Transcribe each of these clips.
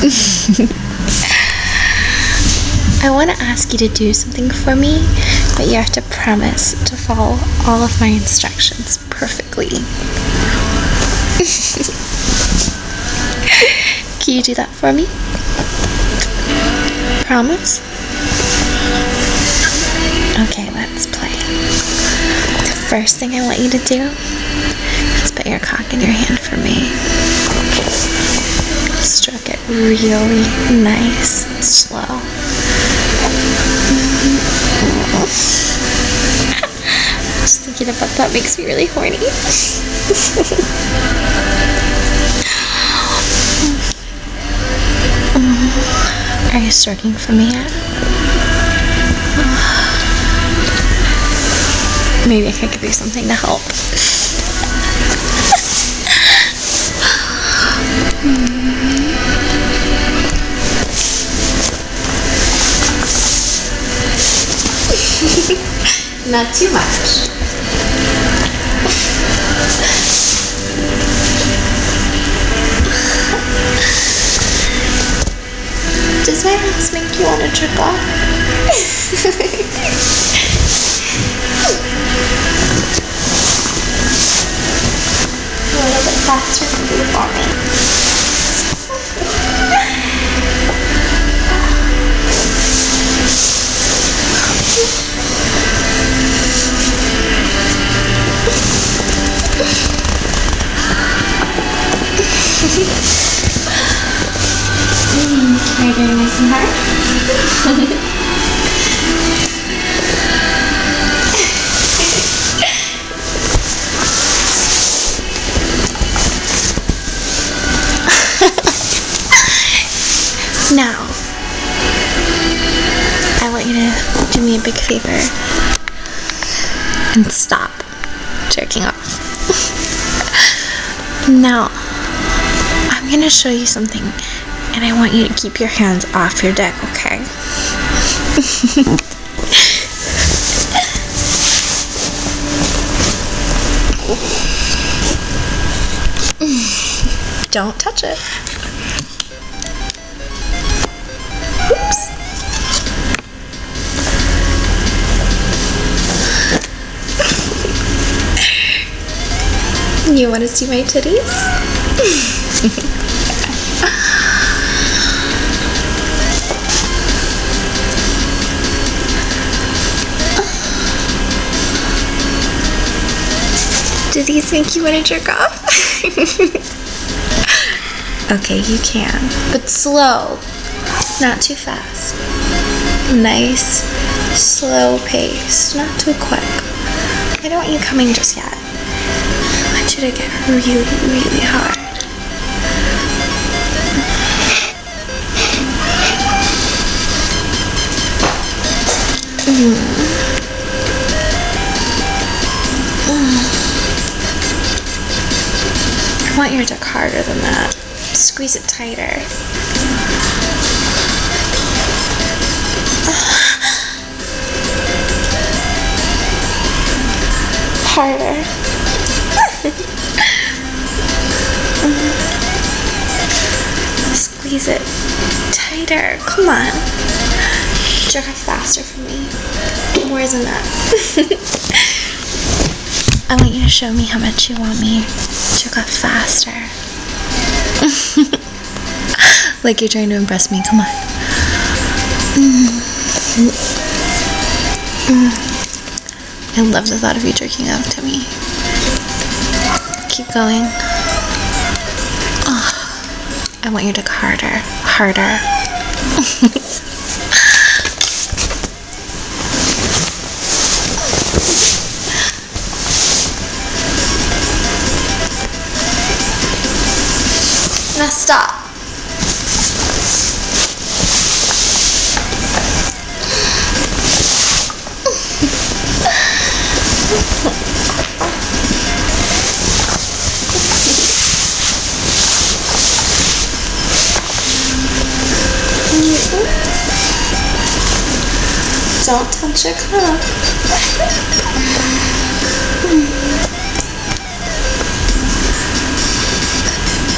I want to ask you to do something for me, but you have to promise to follow all of my instructions perfectly. Can you do that for me? Promise? Okay, let's play. The first thing I want you to do is put your cock in your hand for me. Stroke it really nice and slow. Just thinking about that makes me really horny. Are you stroking for me yet? Maybe I could give you something to help. Hmm. Not too much. Does my ass make you want to jerk off? A little bit faster maybe for me. Are you doing nice and hard? now, I want you to do me a big favor and stop jerking off. now, I'm gonna show you something, and I want you to keep your hands off your deck, okay? Don't touch it. Oops. You want to see my titties? Do these make you want to jerk off? okay, you can. But slow. Not too fast. Nice, slow pace. Not too quick. I don't want you coming just yet. I want you to get really, really hard. I want your dick harder than that. Squeeze it tighter. Harder. Squeeze it tighter. Come on. Jerk off faster for me. More than that. I want you to show me how much you want me to off faster. like you're trying to impress me. Come on. Mm. I love the thought of you jerking off to me. Keep going. Oh, I want you to go harder, harder. Don't touch your cock. Hmm.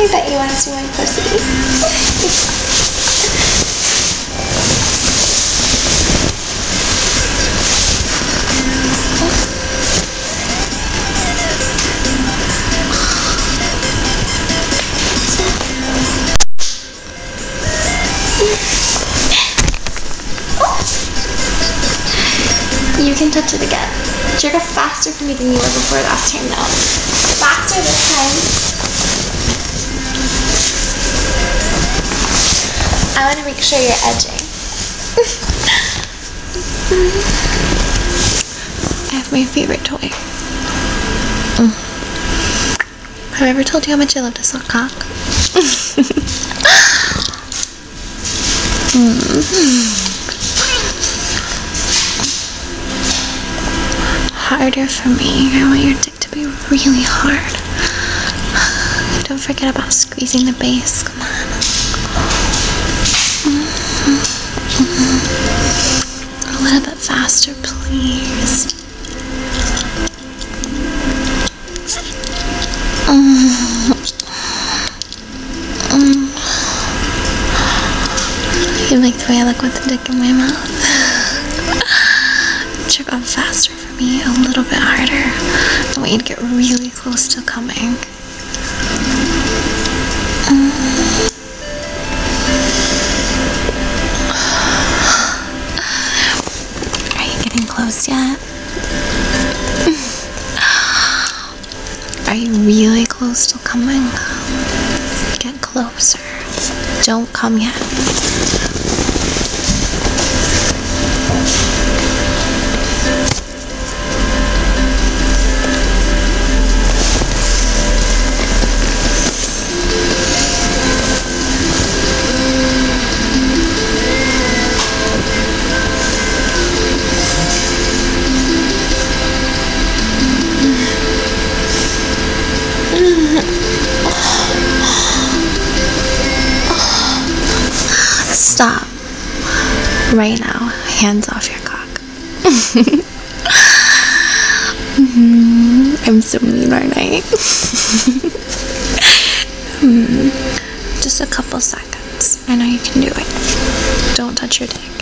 I bet you want to see my pussy. Touch it again. Jerk off faster for me than you were before last time, though. Faster this time. I want to make sure you're edging. I have my favorite toy. Mm. Have I ever told you how much I love to suck cock? Harder for me. I want your dick to be really hard. Don't forget about squeezing the base. Come on. A little bit faster, please. You like the way I look with the dick in my mouth? Check on faster me, a little bit harder. I want you to get really close to coming. Are you getting close yet? Are you really close to coming? Get closer. Don't come yet. Stop. Right now. Hands off your cock. Mhm. I'm so mean, aren't I? Hmm. Just a couple seconds. I know you can do it. Don't touch your dick.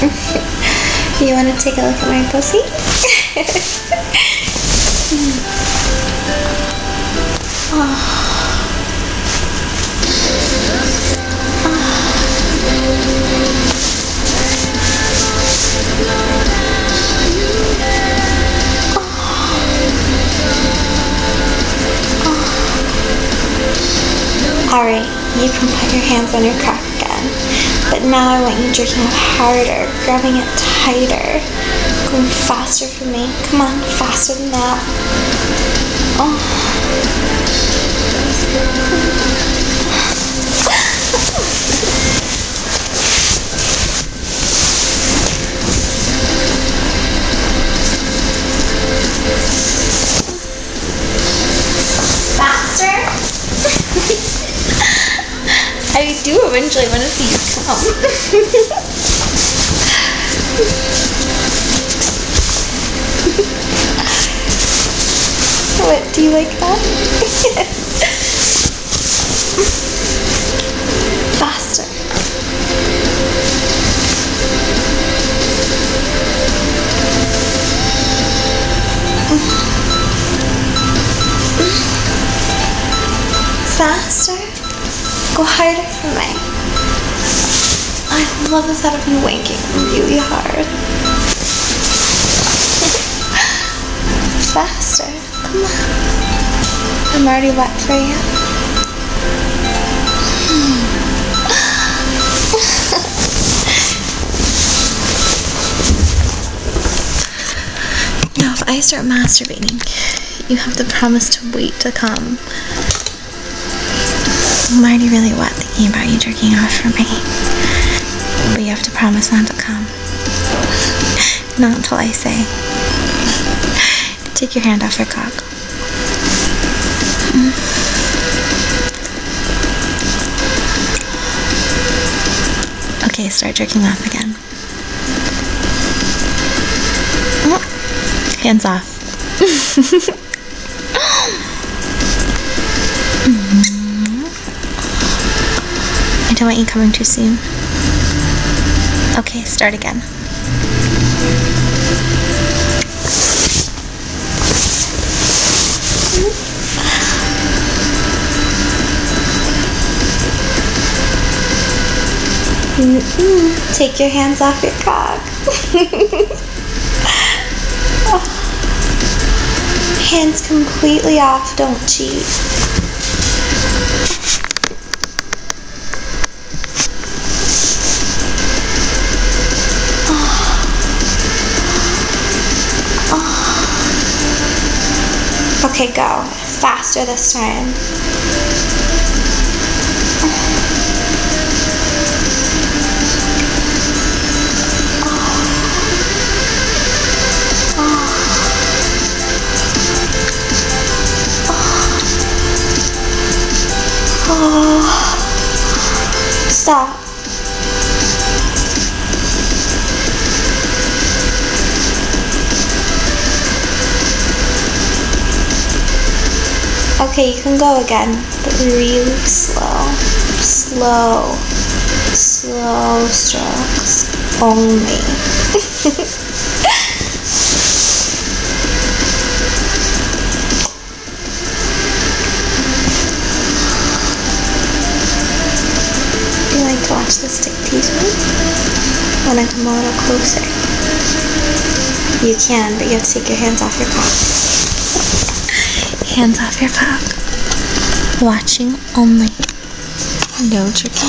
You want to take a look at my pussy? oh. oh. oh. Alright, you can put your hands on your cock. But now I want you jerking off harder, grabbing it tighter, going faster for me. Come on, faster than that. Oh. Faster? I do eventually want to see you come. what, do you like that? love the thought of you wanking really hard. Faster. Come on. I'm already wet for you. Now, if I start masturbating, you have to promise to wait to come. I'm already really wet thinking about you jerking off for me. But you have to promise not to come. Not until I say. Take your hand off your cock. Okay, start jerking off again. Hands off. Mhm. I don't want you coming too soon. Okay, start again. Mm-mm. Take your hands off your cock. Hands completely off, don't cheat. Okay, go. Faster this time. Stop. Okay, you can go again, but really slow. Slow. Slow strokes only. Do you like to watch the stick tease me? When I come a little closer. You can, but you have to take your hands off your cock. Hands off your cock. Watching only. No jerking.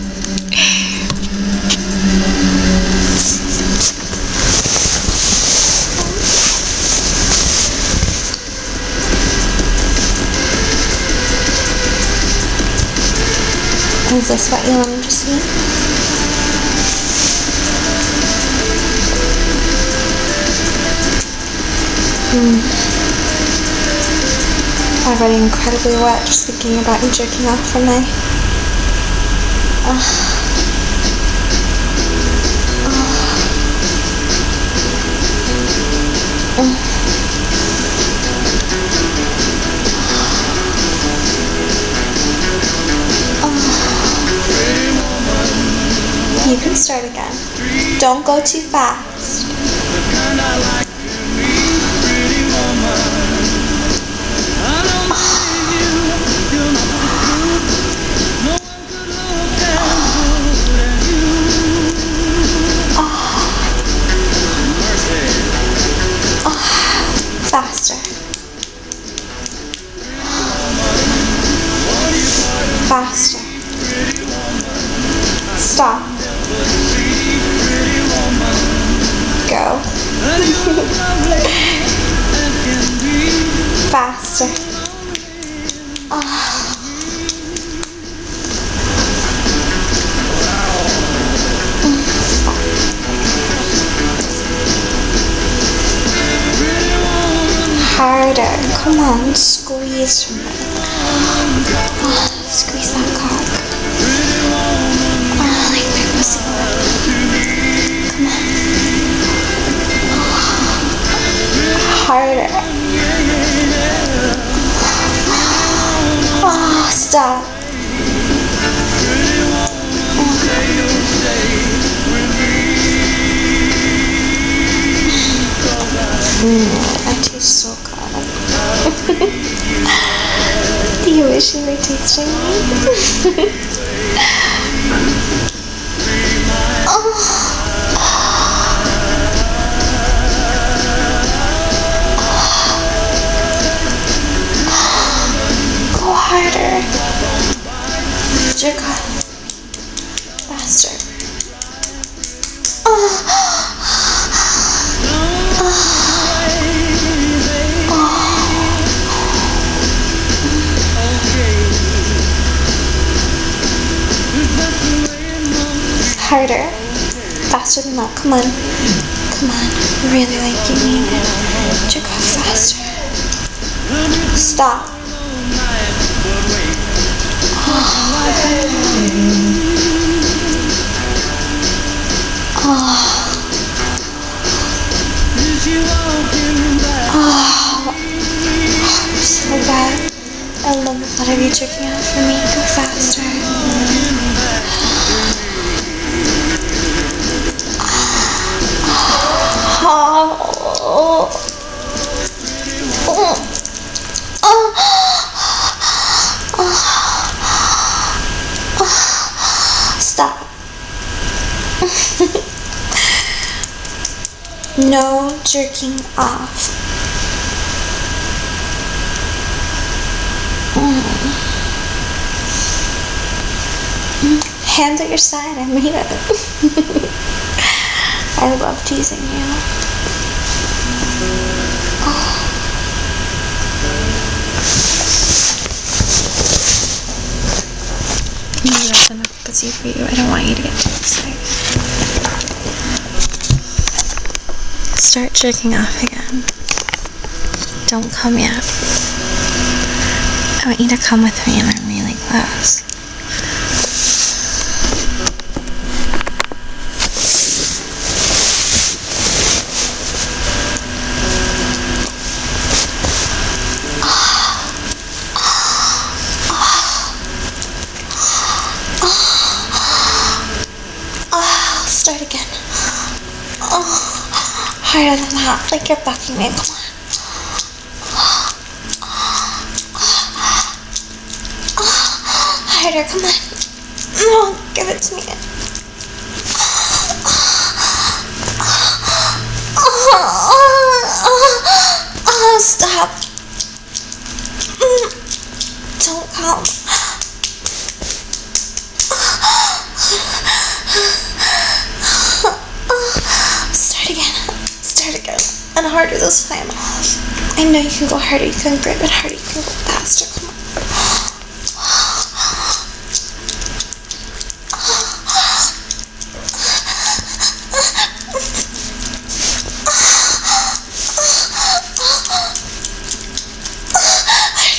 Is this what you wanted Hmm. Already incredibly wet just thinking about you jerking off from my. Ugh. You can start again. Don't go too fast. Stop. Go. Faster. Ah. Harder. Come on, squeeze from. Ah, squeeze that Wish you were tasting me? Go harder. Off. Faster. Harder. Faster than that. Come on. Come on. Really like you need it. Jerk faster. Stop. Oh, Oh. Oh. so bad. I love the thought of you jerking out for me. Go faster. Oh. Stop. no jerking off. Hands at your side, I mean it. I love teasing you. Enough pussy for you. I don't want you to get too excited. Start jerking off again. Don't come yet. I want you to come with me and I'm really close. Oh, start again. Oh, harder than that, like you're bucking me. Come on. Harder, come on. Oh, give it to me. Oh, stop. Don't come. Start again. Start again. And harder this time. I know you can go harder. You can grip it harder. You can go faster. Come on.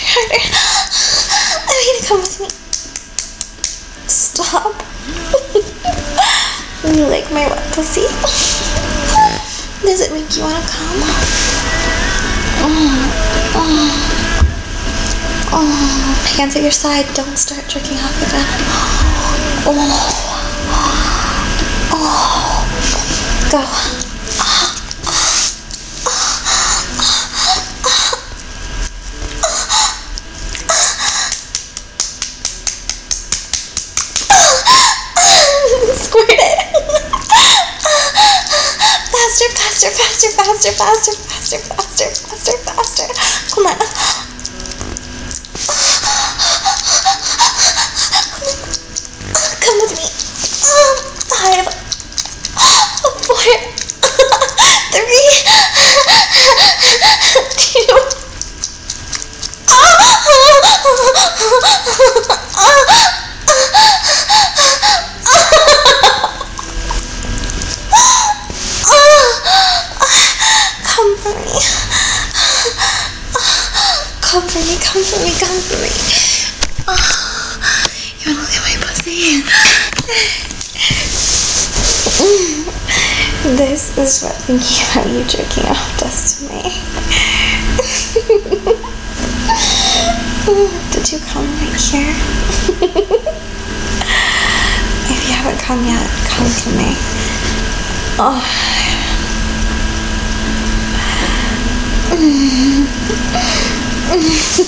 Harder, harder. I need to come with me. Stop. you like my wet pussy? Does it make you want to come? Oh, oh, oh. Hands at your side. Don't start jerking off again. Oh, oh. Go. Squirt it. faster, faster, faster, faster, faster, faster, faster, faster. Come on. Come with me. Five, four, three, two, Come for me. Come for me, come for me, come for me. Oh, You wanna look at my pussy? This is what thinking about you jerking off does to me. Did you come right here? if you haven't come yet, come to me. Oh. 嗯哼哼。